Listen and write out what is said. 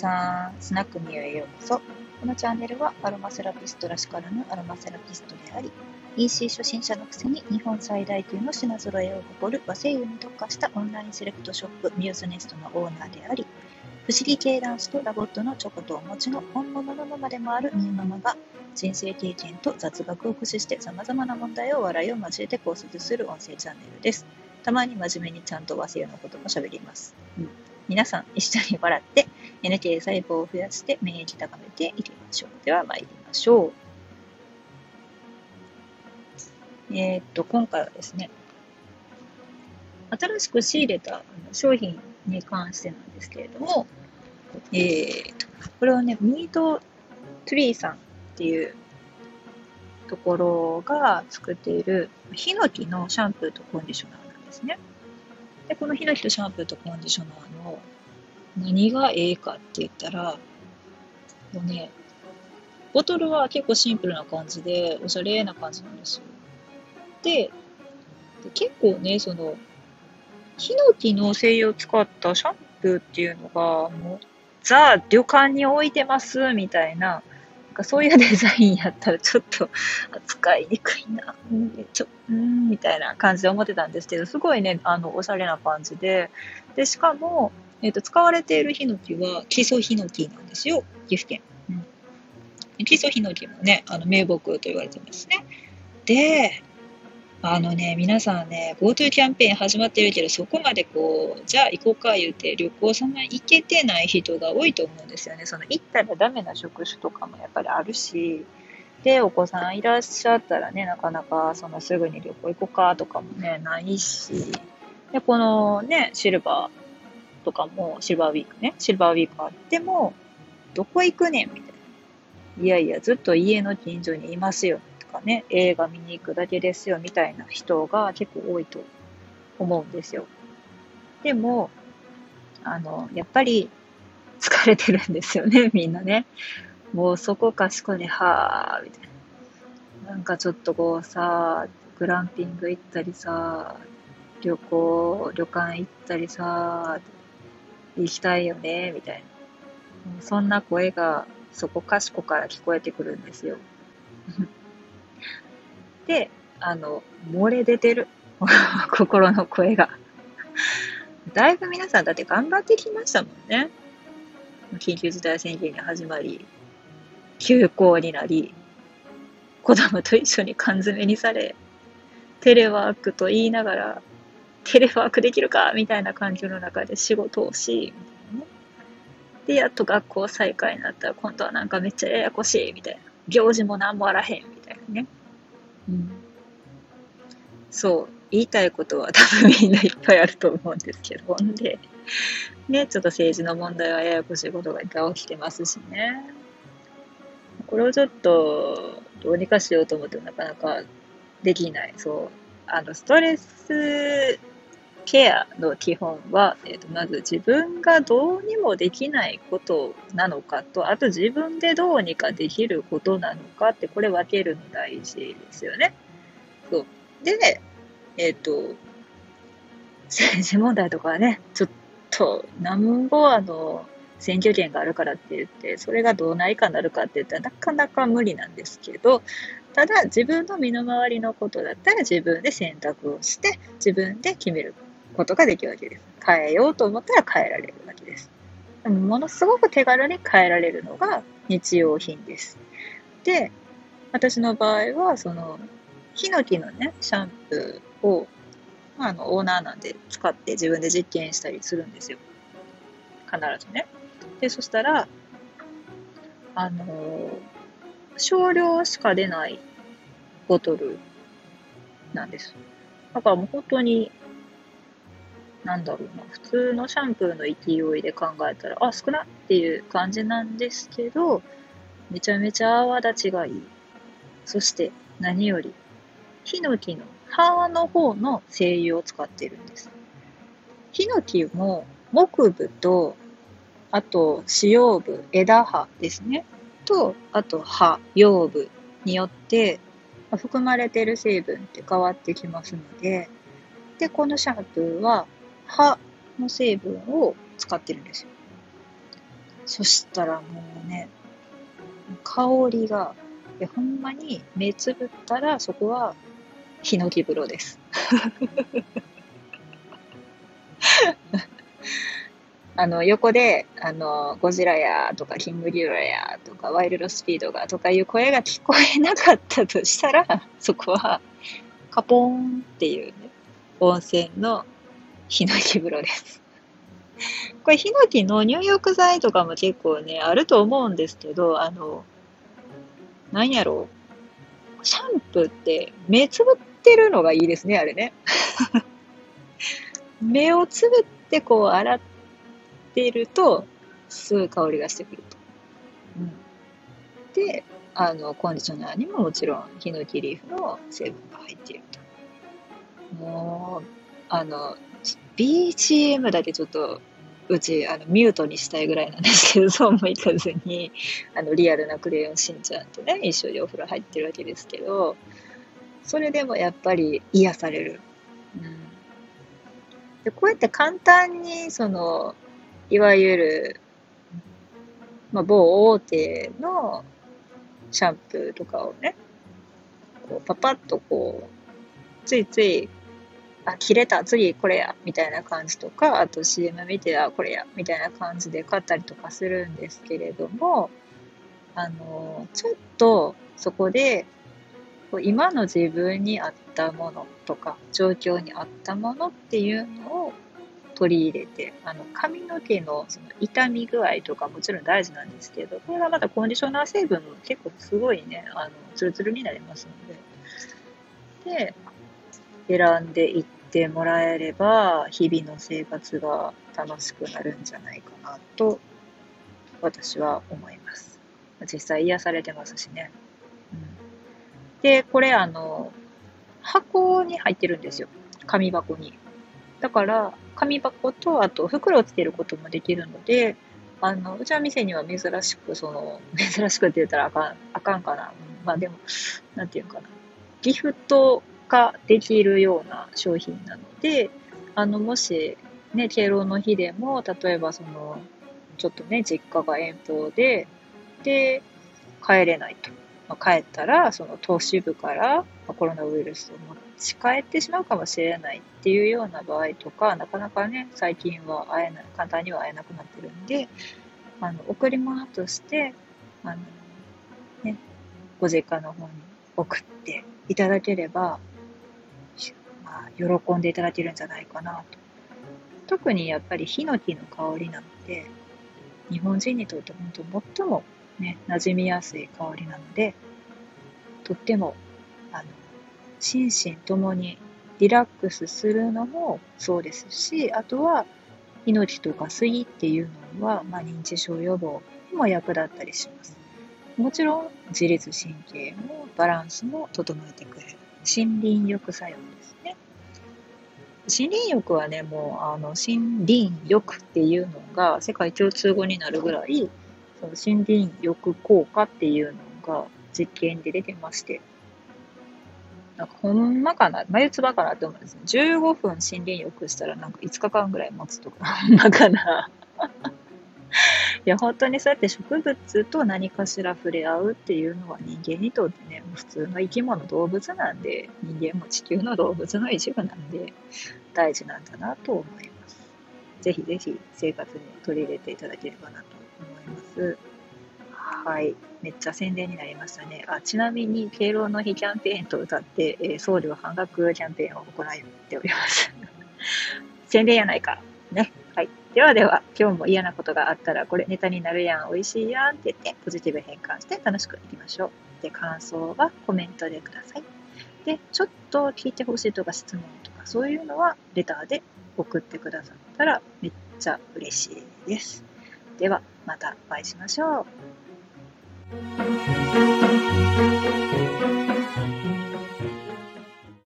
さん、スナックミュへようこそ。このチャンネルはアロマセラピストらしからぬアロマセラピストであり、EC 初心者のくせに日本最大級の品揃えを誇る和精油に特化したオンラインセレクトショップミューズネストのオーナーであり、不思議系男子と LOVOT のチョコとお餅の本物のママでもあるミューママが人生経験と雑学を駆使して様々な問題を笑いを交えて考察する音声チャンネルです。たまに真面目にちゃんと和精油のことも喋ります。うん皆さん一緒に笑って NK 細胞を増やして免疫高めていきましょう。では参りましょう。えー、っと、今回はですね、新しく仕入れた商品に関してなんですけれども、えー、これはね、ミートトゥリーさんっていうところが作っているヒノキのシャンプーとコンディショナーなんですね。で、このヒノキとシャンプーとコンディショナーの何がええかって言ったら、もうね、ボトルは結構シンプルな感じで、おしゃれな感じなんですよ。で、で結構ね、その、ヒノキの精油を使ったシャンプーっていうのが、もう、ザ・旅館に置いてますみたいなそういうデザインやったらちょっと扱いにくいな、うん、ちょ、うん、みたいな感じで思ってたんですけど、すごいね、あの、おしゃれな感じで、で、しかも、えっ、ー、と、使われているヒノキは基礎ヒノキなんですよ、岐阜県。うん、基礎ヒノキもね、あの、名木と言われてますね。で、あのね、皆さんね、GoTo キャンペーン始まってるけど、そこまでこう、じゃあ行こうか言うて、旅行そんな行けてない人が多いと思うんですよね。その行ったらダメな職種とかもやっぱりあるし、で、お子さんいらっしゃったらね、なかなかそのすぐに旅行行こうかとかもね、ないし、で、このね、シルバーとかも、シルバーウィークね、シルバーウィークあっても、どこ行くねんみたいな。いやいや、ずっと家の近所にいますよ。かね、映画見に行くだけですよみたいな人が結構多いと思うんですよ。でも、あの、やっぱり疲れてるんですよね、みんなね。もうそこかしこに、はぁ、みたいな。なんかちょっとこうさ、グランピング行ったりさ、旅行、旅館行ったりさ、行きたいよね、みたいな。そんな声がそこかしこから聞こえてくるんですよ。で、あの、漏れ出てる。心の声が。だいぶ皆さんだって頑張ってきましたもんね。緊急事態宣言が始まり、休校になり、子供と一緒に缶詰にされ、テレワークと言いながら、テレワークできるかみたいな環境の中で仕事をし、で、やっと学校再開になったら、今度はなんかめっちゃややこしい、みたいな。行事も何もあらへん、みたいなね。うん、そう言いたいことは多分みんないっぱいあると思うんですけどほんで。ねちょっと政治の問題はややこしいことがいっぱい起きてますしね。これをちょっとどうにかしようと思ってもなかなかできない。そう。あのストレスケアの基本は、えーと、まず自分がどうにもできないことなのかと、あと自分でどうにかできることなのかって、これ分けるの大事ですよね。そう。で、えっ、ー、と、政治問題とかね、ちょっと、なんぼあの、選挙権があるからって言って、それがどうないかなるかって言ったらなかなか無理なんですけど、ただ自分の身の回りのことだったら自分で選択をして自分で決めることができるわけです。変えようと思ったら変えられるわけです。でもものすごく手軽に変えられるのが日用品です。で、私の場合は、その、ヒノキのね、シャンプーを、まあ、あの、オーナーなんで使って自分で実験したりするんですよ。必ずね。で、そしたら、あの少量しか出ないボトルなんです。だからもう本当になんだろうな、普通のシャンプーの勢いで考えたら、あ、少なっていう感じなんですけど、めちゃめちゃ泡立ちがいい。そして何より、ヒノキの葉の方の精油を使っているんです。ヒノキも木部と、あと使用部、枝葉ですね。と、あと葉、葉部によって含まれている成分って変わってきますので、で、このシャンプーは葉の成分を使ってるんですよ。そしたらもうね、香りが、いやほんまに目つぶったらそこはヒノキ風呂です。あの、横で、あの、ゴジラやとか、キングギュラやとか、ワイルドスピードがとかいう声が聞こえなかったとしたら、そこは、カポーンっていうね、温泉のヒノキ風呂です。これ、ヒノキの入浴剤とかも結構ね、あると思うんですけど、あの、なんやろう。シャンプーって目つぶってるのがいいですね、あれね。目をつぶってこう洗ってると、すごい香りがしてくると。うん、で、あの、コンディショナーにももちろん、ヒノキリーフの成分が入っていると。もう、あの、BGM だけちょっと、うち、あの、ミュートにしたいぐらいなんですけど、そうもいかずに、あの、リアルなクレヨンしんちゃんとね、一緒にお風呂入ってるわけですけど、それでもやっぱり癒される。うん。で、こうやって簡単に、その、いわゆる、まあ、某大手のシャンプーとかをね、こうパパッとこう、ついつい、あ、切れた、次これや、みたいな感じとか、あと CM 見て、あ、これや、みたいな感じで買ったりとかするんですけれども、あの、ちょっとそこで、今の自分に合ったものとか、状況に合ったものっていうのを取り入れて、あの髪の毛のその痛み具合とかもちろん大事なんですけど、これがまたコンディショナー成分も結構すごいね、あのツルツルになりますので、で、選んでいってもらえれば、日々の生活が楽しくなるんじゃないかなと、私は思います。実際癒されてますしね。うん、で、これあの、箱に入ってるんですよ。紙箱に。だから、紙箱と、あと袋をつけることもできるので、あの、うちの店には珍しく、その、珍しくって言ったらあかん、あかんかな。まあでも、なんていうかな。ギフト化できるような商品なので、あの、もし、ね、敬老の日でも、例えばその、ちょっとね、実家が遠方で、で、帰れないと。まあ、帰ったら、その都市部から、コロナウイルスを持ち帰ってしまうかもしれないっていうような場合とか、なかなかね、最近は会えない、簡単には会えなくなってるんで、あの、贈り物として、あの、ね、ご実家の方に送っていただければ、喜んでいただけるんじゃないかなと。特にやっぱりヒノキの香りなので、日本人にとって本当最もね、馴染みやすい香りなので、とっても、あの、心身ともにリラックスするのもそうですし、あとは、命とか杉っていうのは、まあ、認知症予防にも役立ったりします。もちろん、自律神経もバランスも整えてくれる。森林浴作用ですね。森林浴はね、もう、あの、森林浴っていうのが世界共通語になるぐらい、その森林浴効果っていうのが実験で出てまして、なんかほんまかな眉唾かなって思うんですね。15分森林浴したらなんか5日間ぐらい持つとか、ほんまかないや、本当にそうやって植物と何かしら触れ合うっていうのは人間にとってね、普通の生き物、動物なんで、人間も地球の動物の一部なんで、大事なんだなと思います。ぜひぜひ生活に取り入れていただければなと思います。はい。めっちゃ宣伝になりましたね。あちなみに、敬老の日キャンペーンと歌って、えー、送料半額キャンペーンを行っております。宣伝やないか。ね。はい。ではでは、今日も嫌なことがあったら、これネタになるやん、美味しいやんって言って、ポジティブ変換して楽しくいきましょう。で、感想はコメントでください。で、ちょっと聞いてほしいとか質問とか、そういうのはレターで送ってくださったらめっちゃ嬉しいです。では、またお会いしましょう。